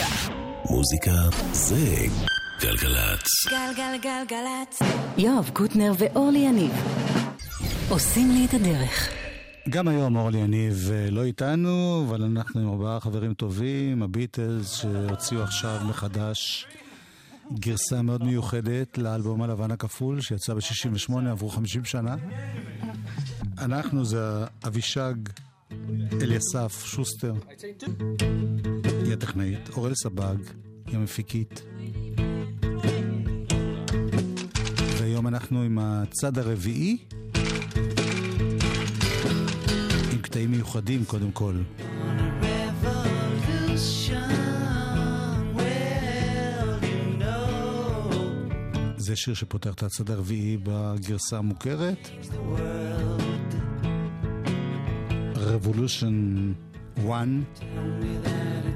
מוזיקה. מוזיקה זה גלגלצ. גלגלגלגלצ. יואב קוטנר ואורלי יניב עושים לי את הדרך. גם היום אורלי יניב אה, לא איתנו, אבל אנחנו עם ארבעה חברים טובים, הביטלס שהוציאו עכשיו מחדש גרסה מאוד מיוחדת לאלבום הלבן הכפול שיצא ב-68, עברו 50 שנה. אנחנו זה אבישג אליסף שוסטר, היא הטכנאית, אורל סבג, היא המפיקית. והיום אנחנו עם הצד הרביעי, עם קטעים מיוחדים קודם כל. זה שיר שפותח את הצד הרביעי בגרסה המוכרת. Revolution 1.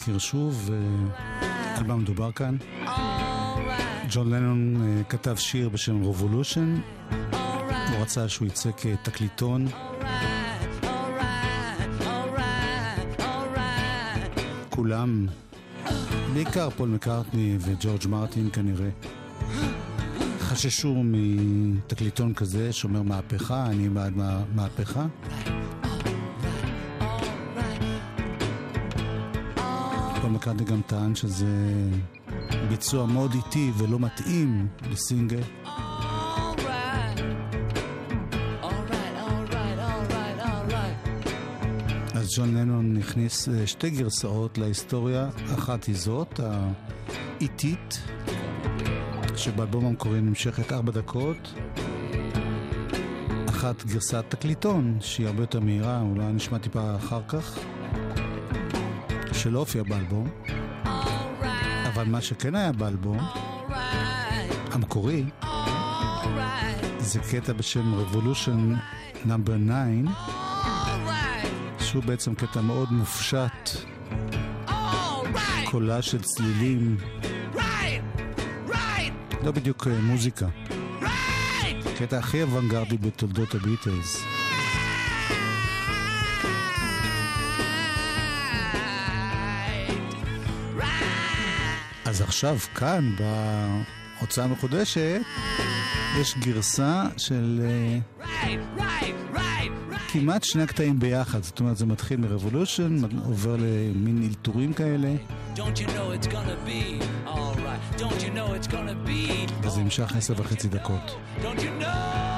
אזכיר שוב על מה מדובר כאן. ג'ון לנון אה, כתב שיר בשם Revolution. הוא רצה שהוא יצא כתקליטון. כולם, בעיקר פול מקארטני וג'ורג' מרטין כנראה, חששו מתקליטון כזה שאומר מהפכה, אני בעד מה- מהפכה. מקארטני גם טען שזה ביצוע מאוד איטי ולא מתאים לסינגל. אז ג'ון לנון הכניס אה, שתי גרסאות להיסטוריה, אחת היא זאת, האיטית, שבאלבום המקורי נמשכת ארבע דקות, תחת גרסת תקליטון, שהיא הרבה יותר מהירה, אולי נשמע טיפה אחר כך, שלא הופיע באלבום, אבל מה שכן היה באלבום, המקורי, זה קטע בשם Revolution Number 9, שהוא בעצם קטע מאוד מופשט, קולה של צלילים, לא בדיוק אה, מוזיקה. קטע הכי אוונגרדי בתולדות הביטלס. אז עכשיו, כאן, בהוצאה המחודשת, יש גרסה של אה, כמעט שני הקטעים ביחד. זאת אומרת, זה מתחיל מרבולושן, עובר למין אלתורים כאלה, וזה נמשך עשר וחצי דקות. Don't you know?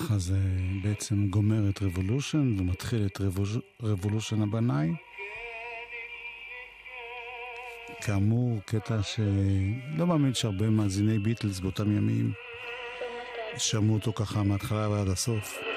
ככה זה בעצם גומר את רבולושן ומתחיל את רבולושן הבנאי. כאמור, קטע שלא מאמין שהרבה מאזיני ביטלס באותם ימים שמעו אותו ככה מההתחלה ועד הסוף.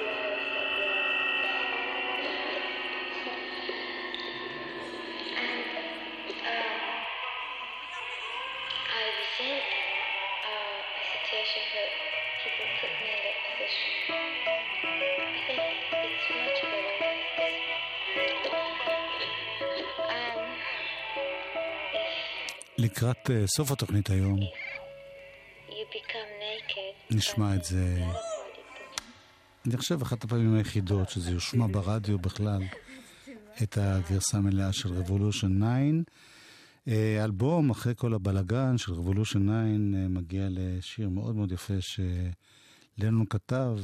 לקראת אה, סוף התוכנית היום. נשמע את זה, אני חושב, אחת הפעמים היחידות שזה יושמע ברדיו בכלל, את הגרסה המלאה של Revolution 9. אה, אלבום, אחרי כל הבלגן של Revolution 9, אה, מגיע לשיר מאוד מאוד יפה שלנון כתב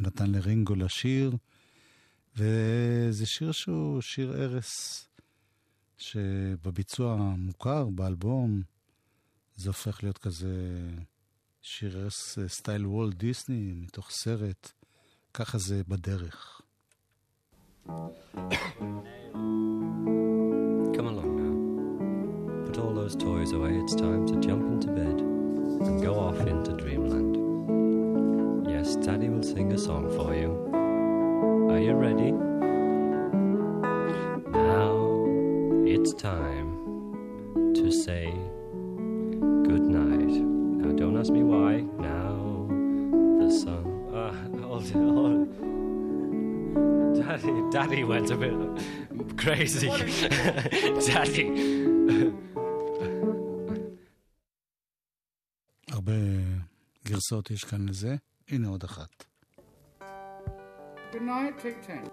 ונתן לרינגו לשיר, וזה שיר שהוא שיר ערש, שבביצוע המוכר באלבום זה הופך להיות כזה שיר אה, סטייל וולט דיסני, מתוך סרט, ככה זה בדרך. Come along now. Put all those toys away. It's time to jump into bed and go off into dreamland. Yes, Daddy will sing a song for you. Are you ready? it's time to say good night. Now, don't ask me why. Now, the sun. Uh, hold it, hold it. Daddy, Daddy went a bit crazy. Daddy. הרבה גרסות יש כאן לזה, הנה עוד אחת. Good night, take 10.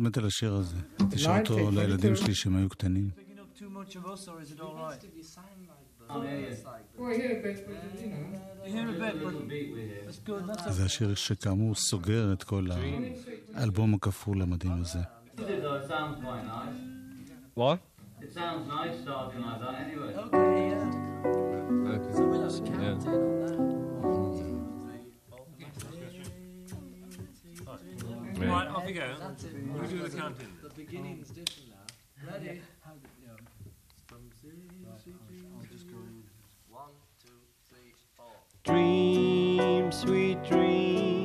פשוט מת על השיר הזה. תשאל אותו לילדים 22. שלי כשהם היו קטנים. זה השיר שכאמור סוגר את כל האלבום הכפול המדהים הזה. It sounds nice. What? It sounds nice starting like that anyway. okay. Yeah. So we'll have to count in on that. right, off you go. We do the counting. The beginning's um, different now. Ready? How, yeah. One, two, three, four. Dream, sweet dream.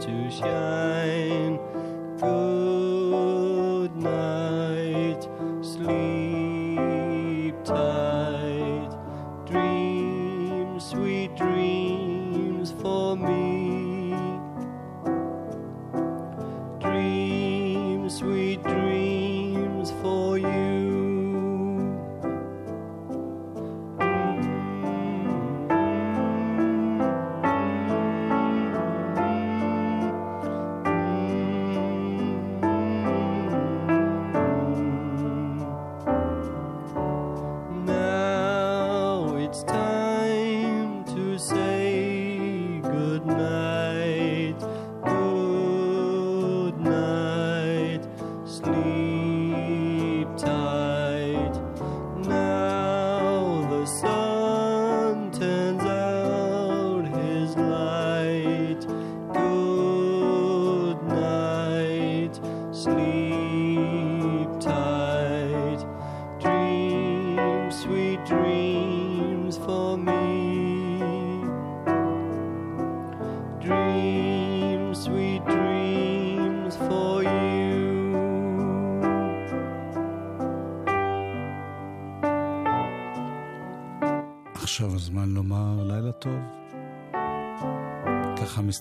to shine.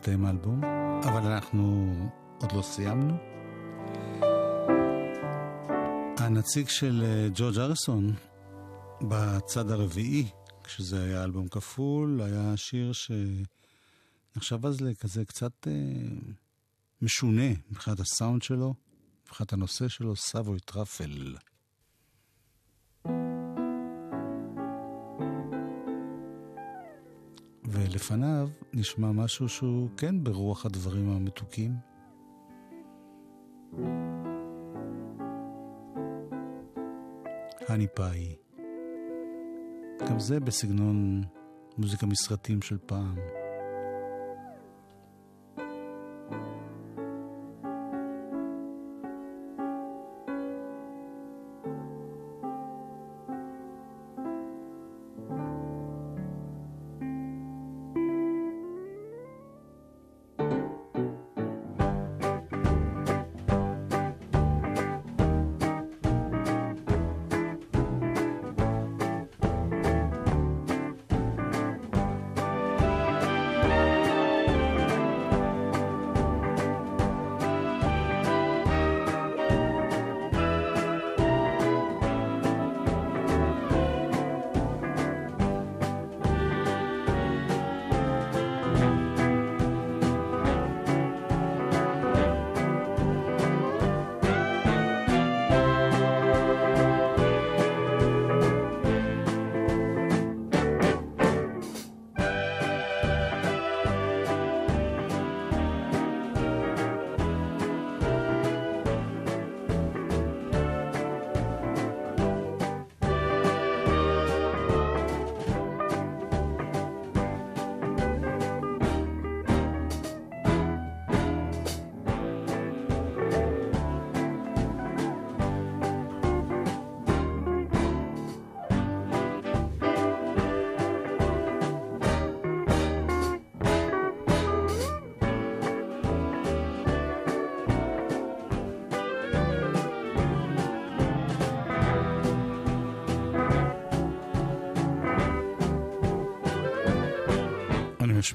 מסתיים האלבום, אבל אנחנו עוד לא סיימנו. הנציג של אה, ג'ורג' הריסון בצד הרביעי, כשזה היה אלבום כפול, היה שיר שנחשב אז לכזה קצת אה, משונה מבחינת הסאונד שלו, מבחינת הנושא שלו, Savoy Truffle. ולפניו נשמע משהו שהוא כן ברוח הדברים המתוקים. הני פאי. גם זה בסגנון מוזיקה מסרטים של פעם.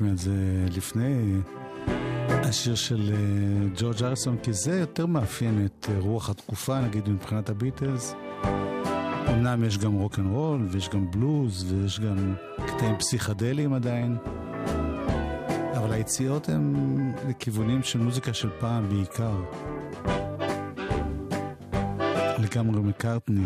נשמיע את זה לפני השיר של אה, ג'ורג' האריסון, כי זה יותר מאפיין את אה, רוח התקופה, נגיד מבחינת הביטלס. אמנם יש גם רוק אנד רול, ויש גם בלוז, ויש גם קטעים פסיכדליים עדיין, אבל היציאות הן לכיוונים של מוזיקה של פעם בעיקר. לגמרי מקארטני.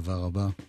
הדבר הבא.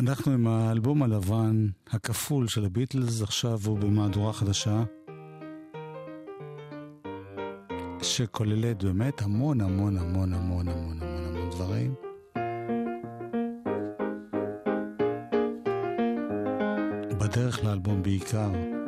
אנחנו עם האלבום הלבן הכפול של הביטלס, עכשיו הוא במהדורה חדשה, שכוללת באמת המון המון המון המון המון המון המון דברים. בדרך לאלבום בעיקר.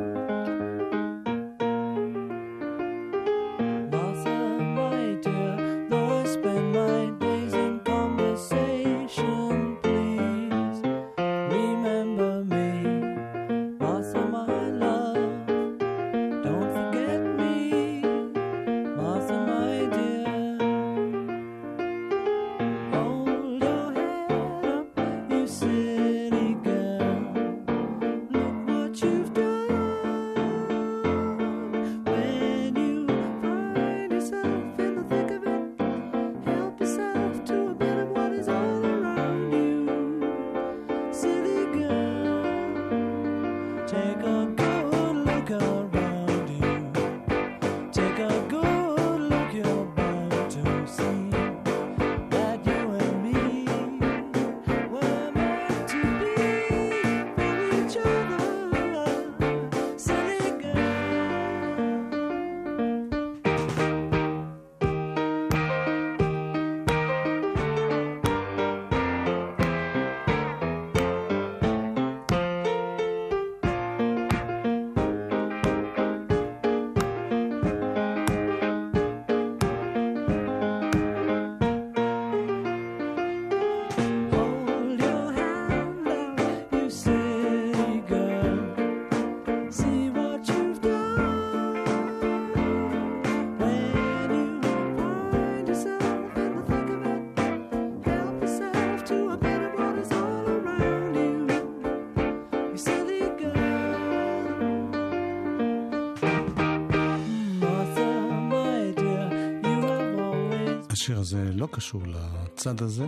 הזה לא קשור לצד הזה,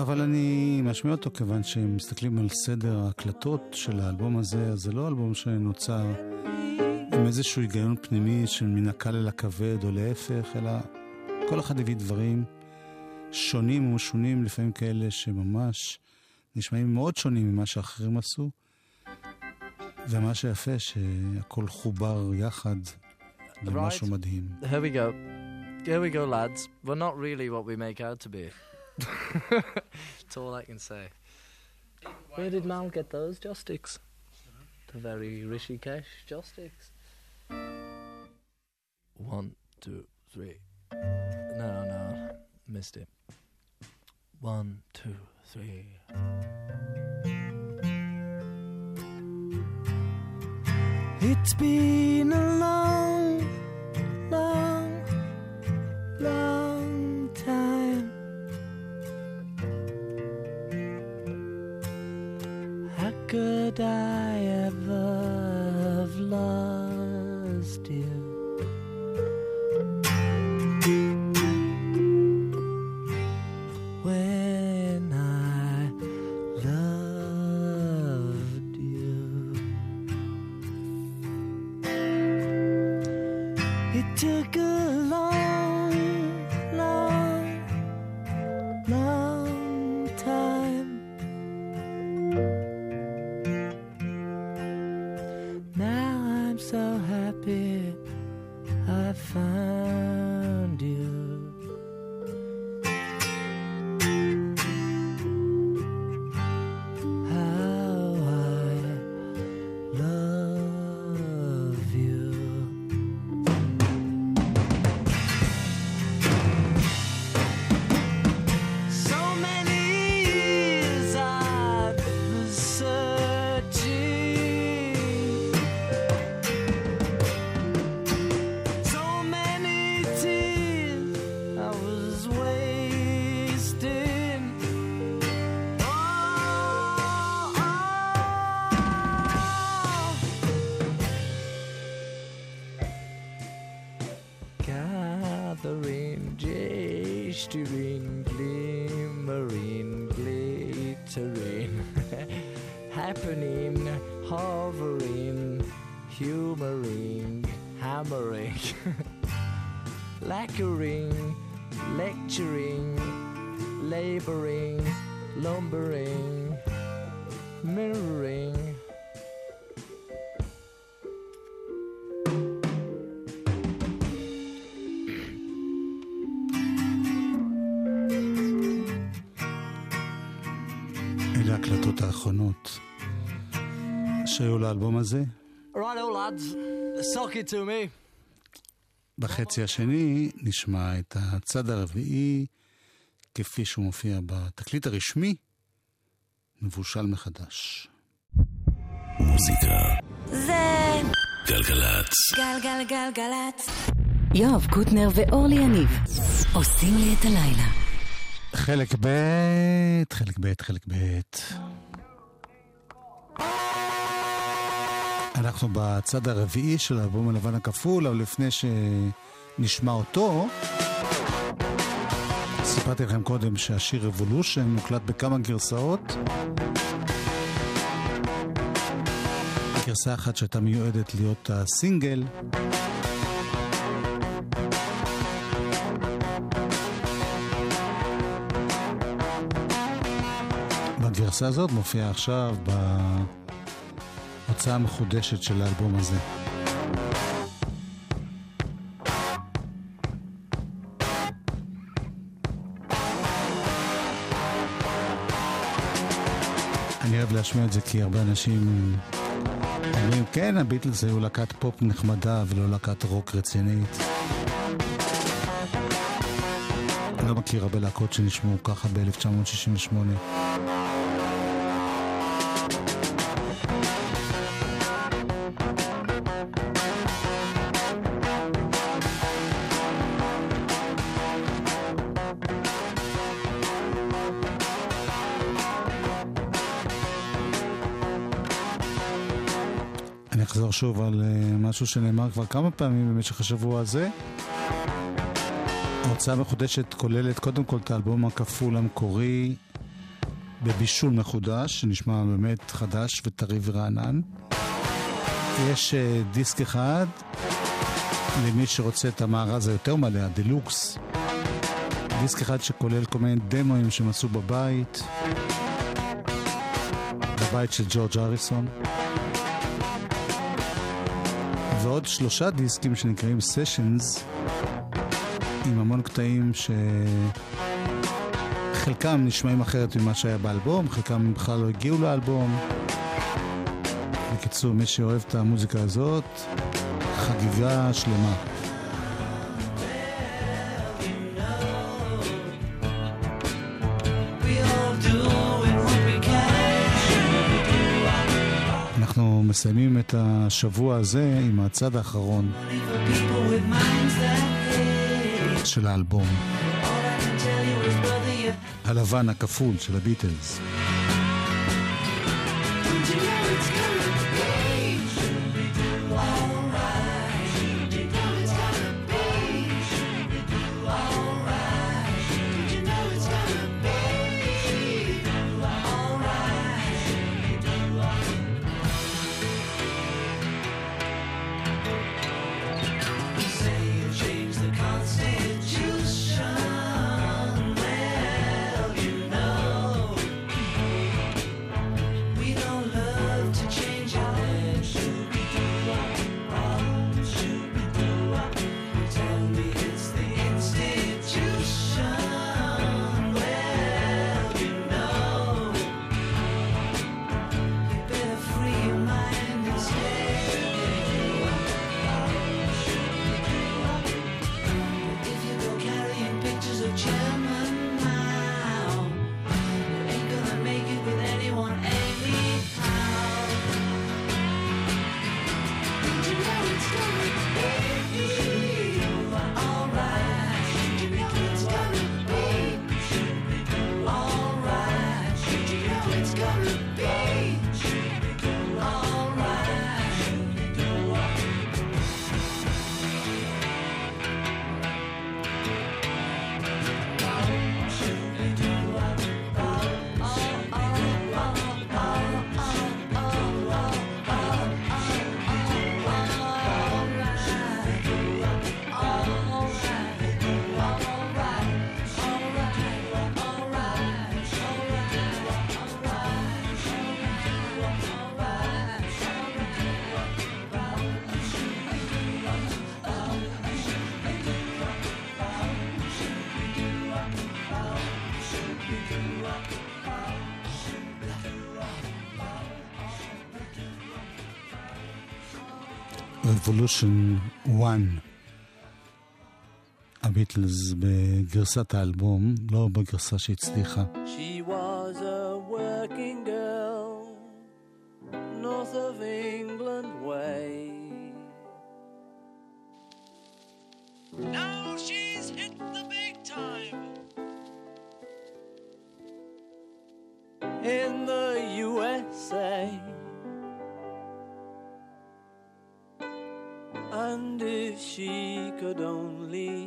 אבל אני משמיע אותו כיוון שהם מסתכלים על סדר ההקלטות של האלבום הזה, אז זה לא אלבום שנוצר עם איזשהו היגיון פנימי של מן הקל אל הכבד או להפך, אלא כל אחד הביא דברים שונים ומשונים, לפעמים כאלה שממש נשמעים מאוד שונים ממה שאחרים עשו. ומה שיפה, שהכל חובר יחד למשהו מדהים. Here we go. Here we go, lads. We're not really what we make out to be. That's all I can say. Where did Mal get those joysticks? The very Rishikesh joysticks. One, two, three. No, no, missed it. One, two, three. It's been a long, long, long time. How could I ever have lost אלה ההקלטות האחרונות שהיו לאלבום הזה. Righto, lads, suck it to me. בחצי השני נשמע את הצד הרביעי כפי שהוא מופיע בתקליט הרשמי, מבושל מחדש. מוזיקה. זה גלגלצ. גלגלגלגלצ. יואב קוטנר ואורלי יניב עושים לי את הלילה. חלק ב', חלק ב', חלק ב'. אנחנו בצד הרביעי של האלבום הלבן הכפול, אבל לפני שנשמע אותו, סיפרתי לכם קודם שהשיר Revolution מוקלט בכמה גרסאות. גרסה אחת שהייתה מיועדת להיות הסינגל. בגרסה הזאת מופיעה עכשיו בהוצאה המחודשת של האלבום הזה. אני אוהב להשמיע את זה כי הרבה אנשים אומרים, כן, הביטלס היו להקת פופ נחמדה ולא להקת רוק רצינית. אני לא מכיר הרבה להקות שנשמעו ככה ב-1968. אני אחזור שוב על אה, משהו שנאמר כבר כמה פעמים במשך השבוע הזה. ההוצאה המחודשת כוללת קודם כל את האלבום הכפול המקורי בבישול מחודש, שנשמע באמת חדש וטרי ורענן. יש uh, דיסק אחד למי שרוצה את המארז היותר מלא, הדלוקס. דיסק אחד שכולל כל מיני דמוים שהם עשו בבית, בבית של ג'ורג' אריסון. ועוד שלושה דיסקים שנקראים סשנס, עם המון קטעים שחלקם נשמעים אחרת ממה שהיה באלבום, חלקם בכלל לא הגיעו לאלבום. בקיצור, מי שאוהב את המוזיקה הזאת, חגיגה שלמה. מסיימים את השבוע הזה עם הצד האחרון. של האלבום, הלבן הכפול של הביטלס. Revolution 1. הביטלס בגרסת האלבום, לא בגרסה שהצליחה. She was a working girl, north of England way. Now she's hit the big time. in the could only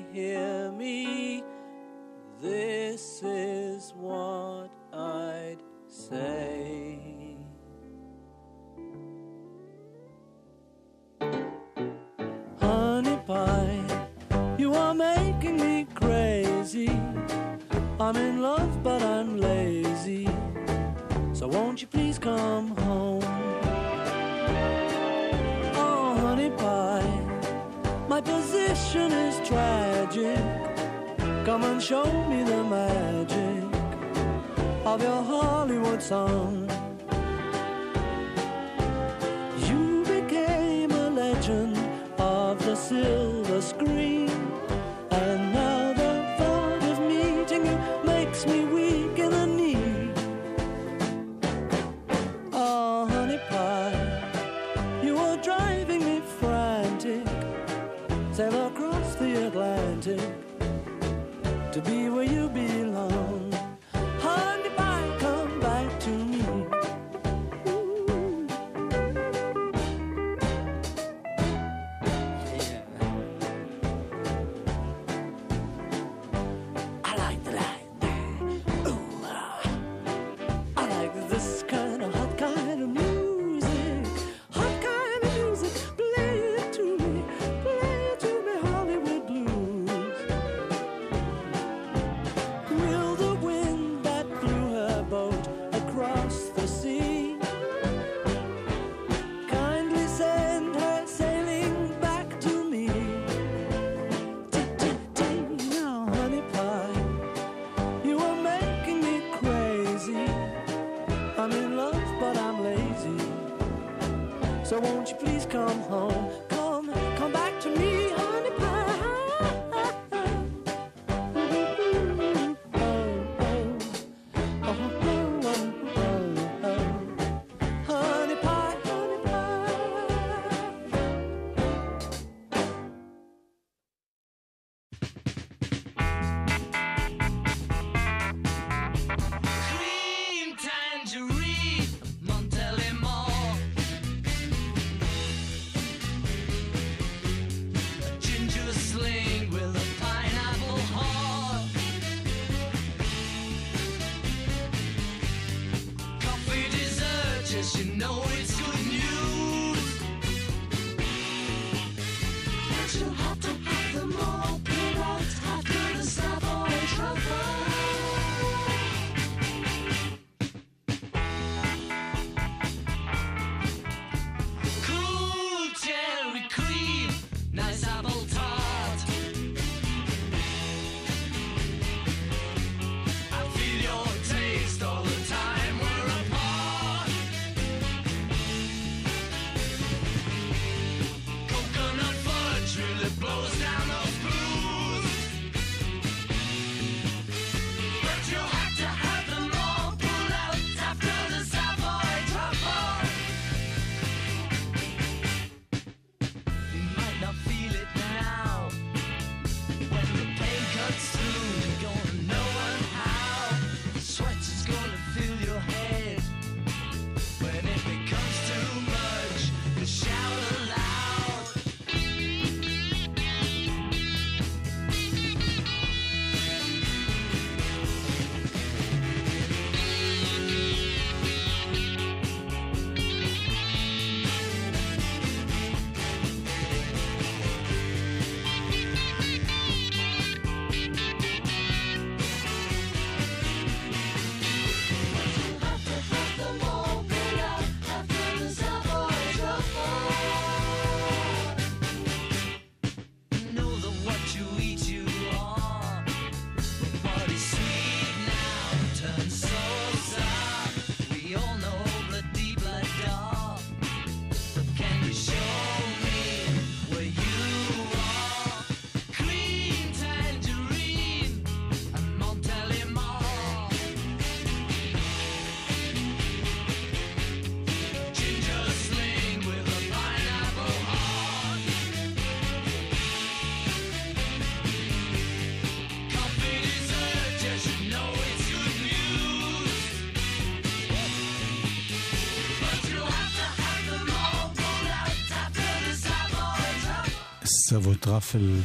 אחרי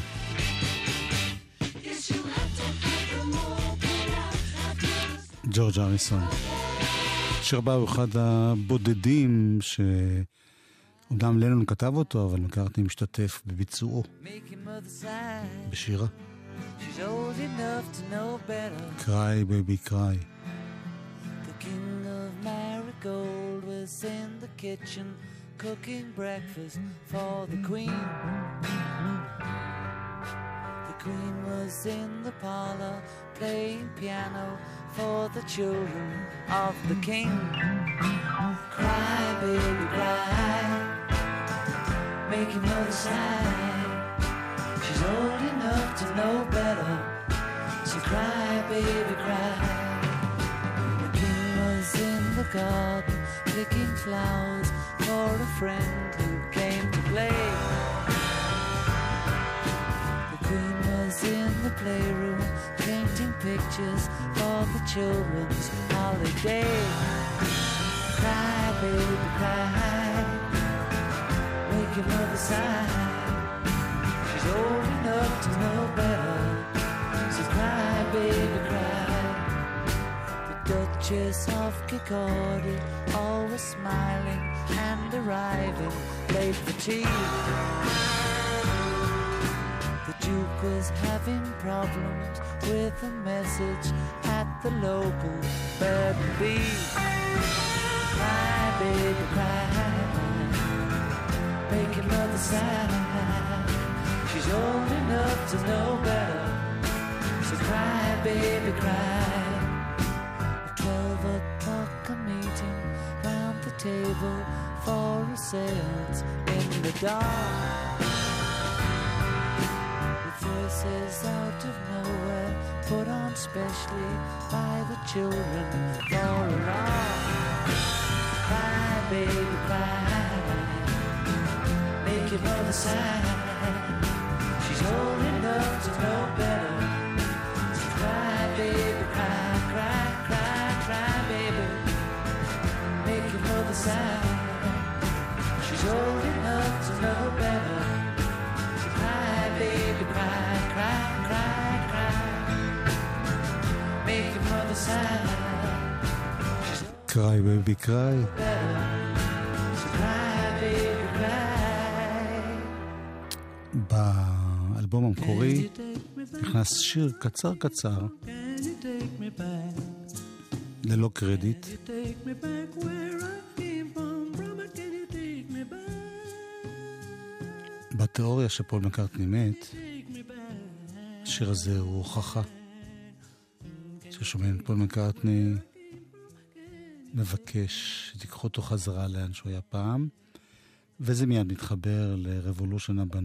ג'ורג' האריסון. שיר הבא הוא אחד הבודדים שאמנם לנון כתב אותו, אבל מקארטני משתתף בביצועו. בשירה. Cry Baby Cry. The king of Marigold was in the kitchen cooking breakfast for the queen. The queen was in the parlor playing piano for the children of the king. Cry, baby, cry. Make your mother. She's old enough to know better. So cry, baby, cry. The king was in the garden picking flowers for a friend who came to play. The queen was in the playroom painting pictures for the children's holiday. Cry, baby, cry. Make your mother sigh. She's old enough to know better. So cry, baby, cry. Duchess of Kirkcaldy, always smiling and arriving late for tea. The Duke was having problems with a message at the local bird and bee. Cry, baby, cry. Make your mother sigh. She's old enough to know better. So cry, baby, cry. Table for a sails in the dark. With voices out of nowhere, put on specially by the children for a lark. Cry, baby, cry. Make your mother sigh. She's old enough to know better. So cry, baby, Sigh. She's old enough to know better. So cry, baby, cry, cry, cry, cry. Make your mother sigh. cry, baby, cry. באלבום המקורי נכנס שיר קצר קצר? ללא קרדיט, בתיאוריה שפול מקארטני מת. השיר הזה הוא הוכחה ששומעים את פול מקארטני מבקש שתיקחו אותו חזרה לאן שהוא היה פעם, וזה מיד מתחבר ל-Revolution 9.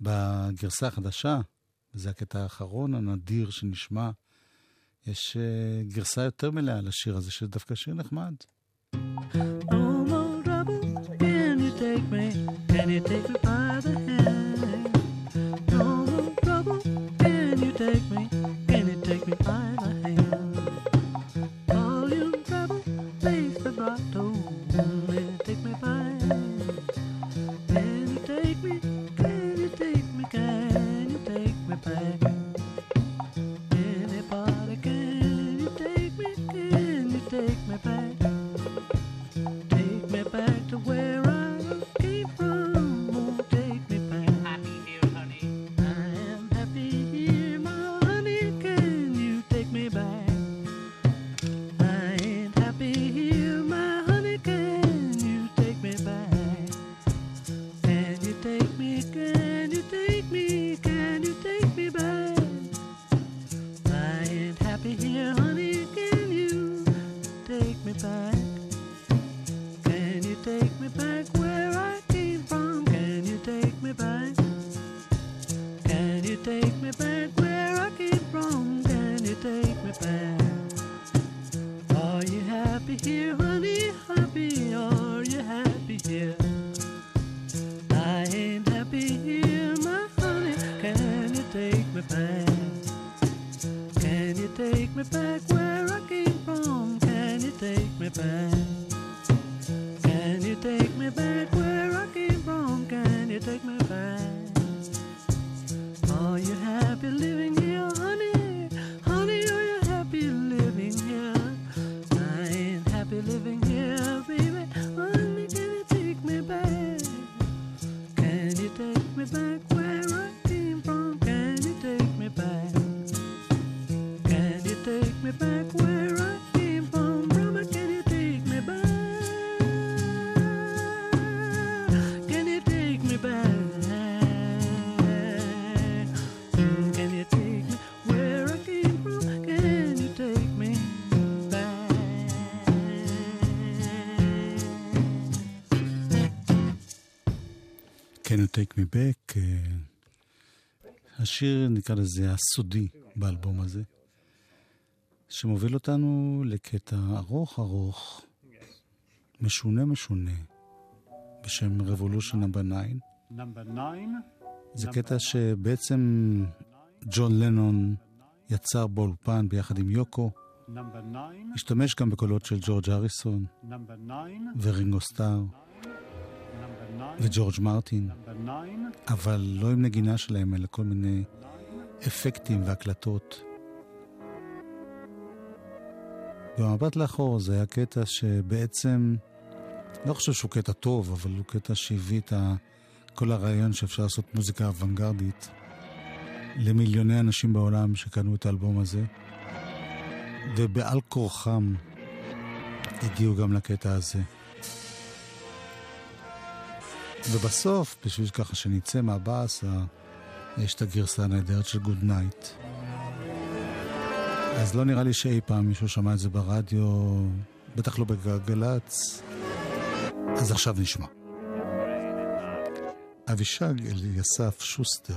בגרסה החדשה, וזה הקטע האחרון הנדיר שנשמע, יש uh, גרסה יותר מלאה לשיר הזה, שזה דווקא שיר נחמד. No take me? Can you take me by the hand? No more trouble. Can you take me? Can you take me by the hand? All you trouble, face the grotto. Take me by hand. Can you take me? Can you take me? Can you take me back? Can you take me back? אה, השיר, נקרא לזה, הסודי באלבום הזה, שמוביל אותנו לקטע ארוך ארוך, משונה משונה, בשם Revolution נאמבר 9. Number nine. זה קטע שבעצם ג'ון לנון יצר באולפן ביחד עם יוקו. השתמש גם בקולות של ג'ורג' אריסון. ורינגו סטאר. וג'ורג' מרטין. אבל לא עם נגינה שלהם, אלא כל מיני אפקטים והקלטות. במבט לאחור זה היה קטע שבעצם, לא חושב שהוא קטע טוב, אבל הוא קטע שהביא את. כל הרעיון שאפשר לעשות מוזיקה אוונגרדית למיליוני אנשים בעולם שקנו את האלבום הזה, ובעל כורחם הגיעו גם לקטע הזה. ובסוף, בשביל ככה שנצא מהבאסה, יש את הגרסה הנהדרת של Good Night. אז לא נראה לי שאי פעם מישהו שמע את זה ברדיו, בטח לא בגלגלצ. אז עכשיו נשמע. אבישג אליסף שוסטר,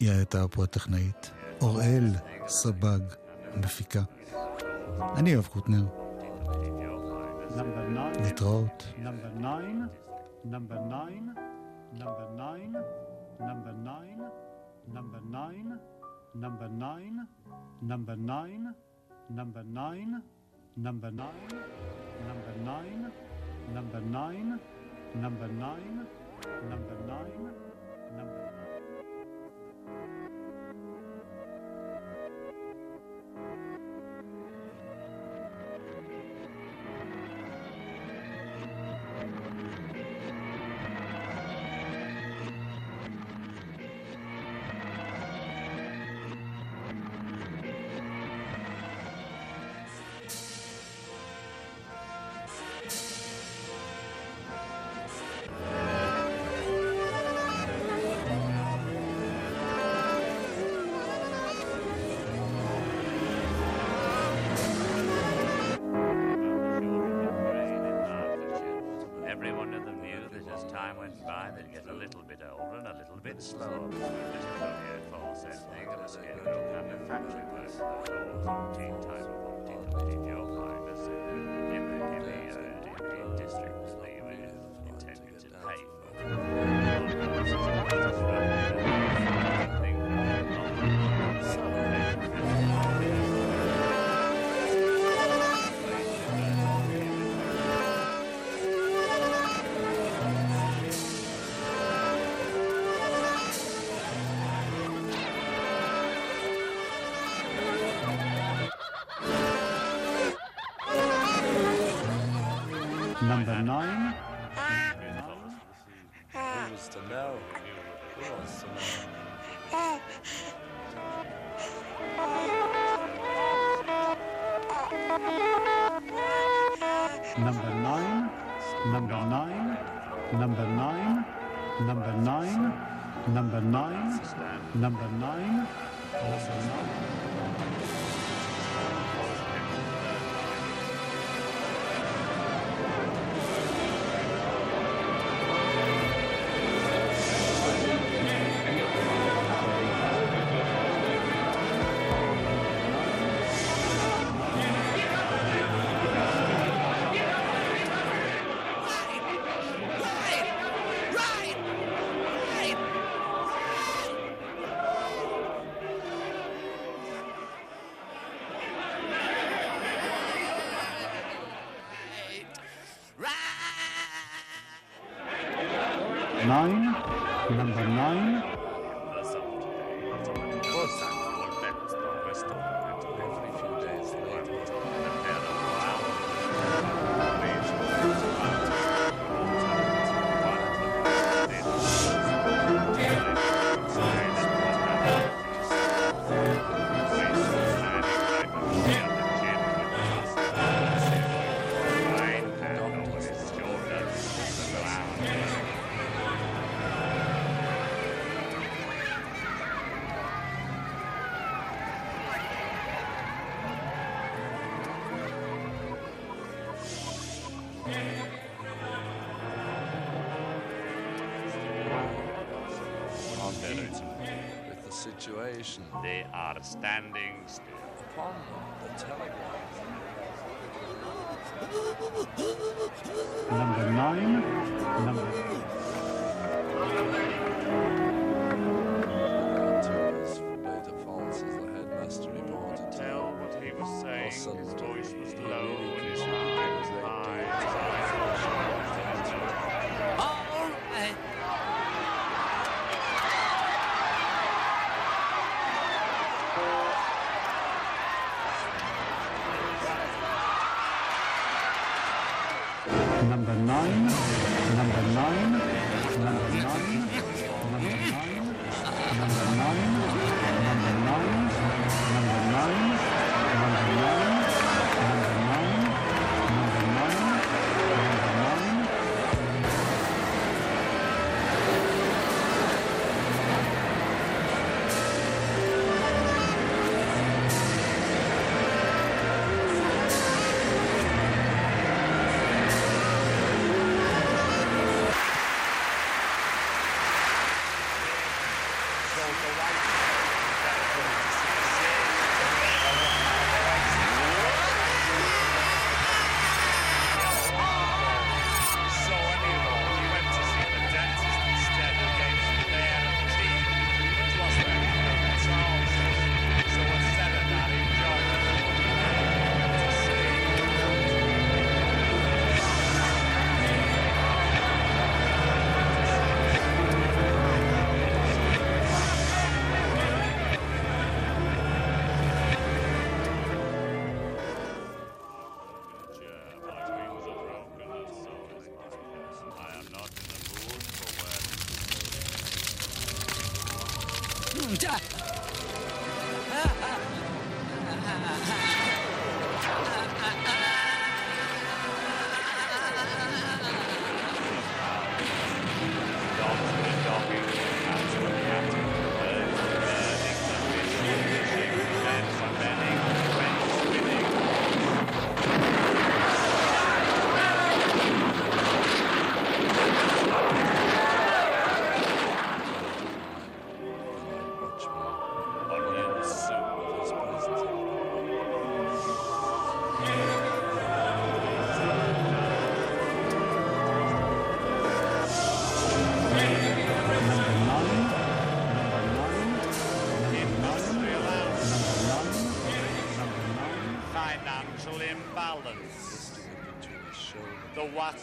היא הייתה פה הטכנאית. אוראל סבג, מפיקה. אני יואב קוטנר. Number nine. להתראות. Number nine. Number nine. Number bit slow. with the digital headphones and they're going to schedule work for the. They are standing still. Upon the telegraph. Number nine. Number. Tours from Falls as the headmaster reported. Tell what he was saying. His voice was low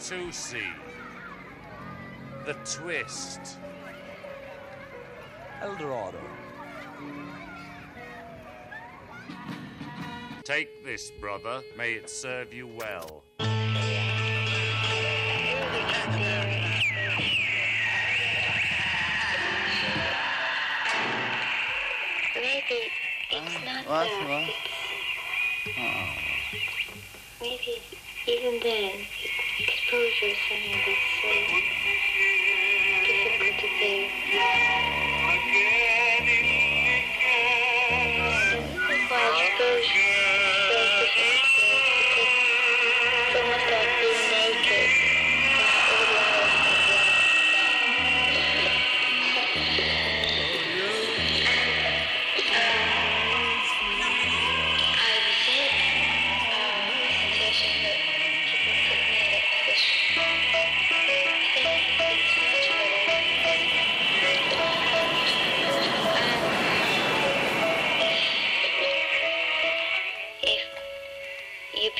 Toosey. The Twist. Eldorado. Take this, brother. May it serve you well. Maybe it's not what? What? Oh. Maybe even then conversation with itself.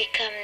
become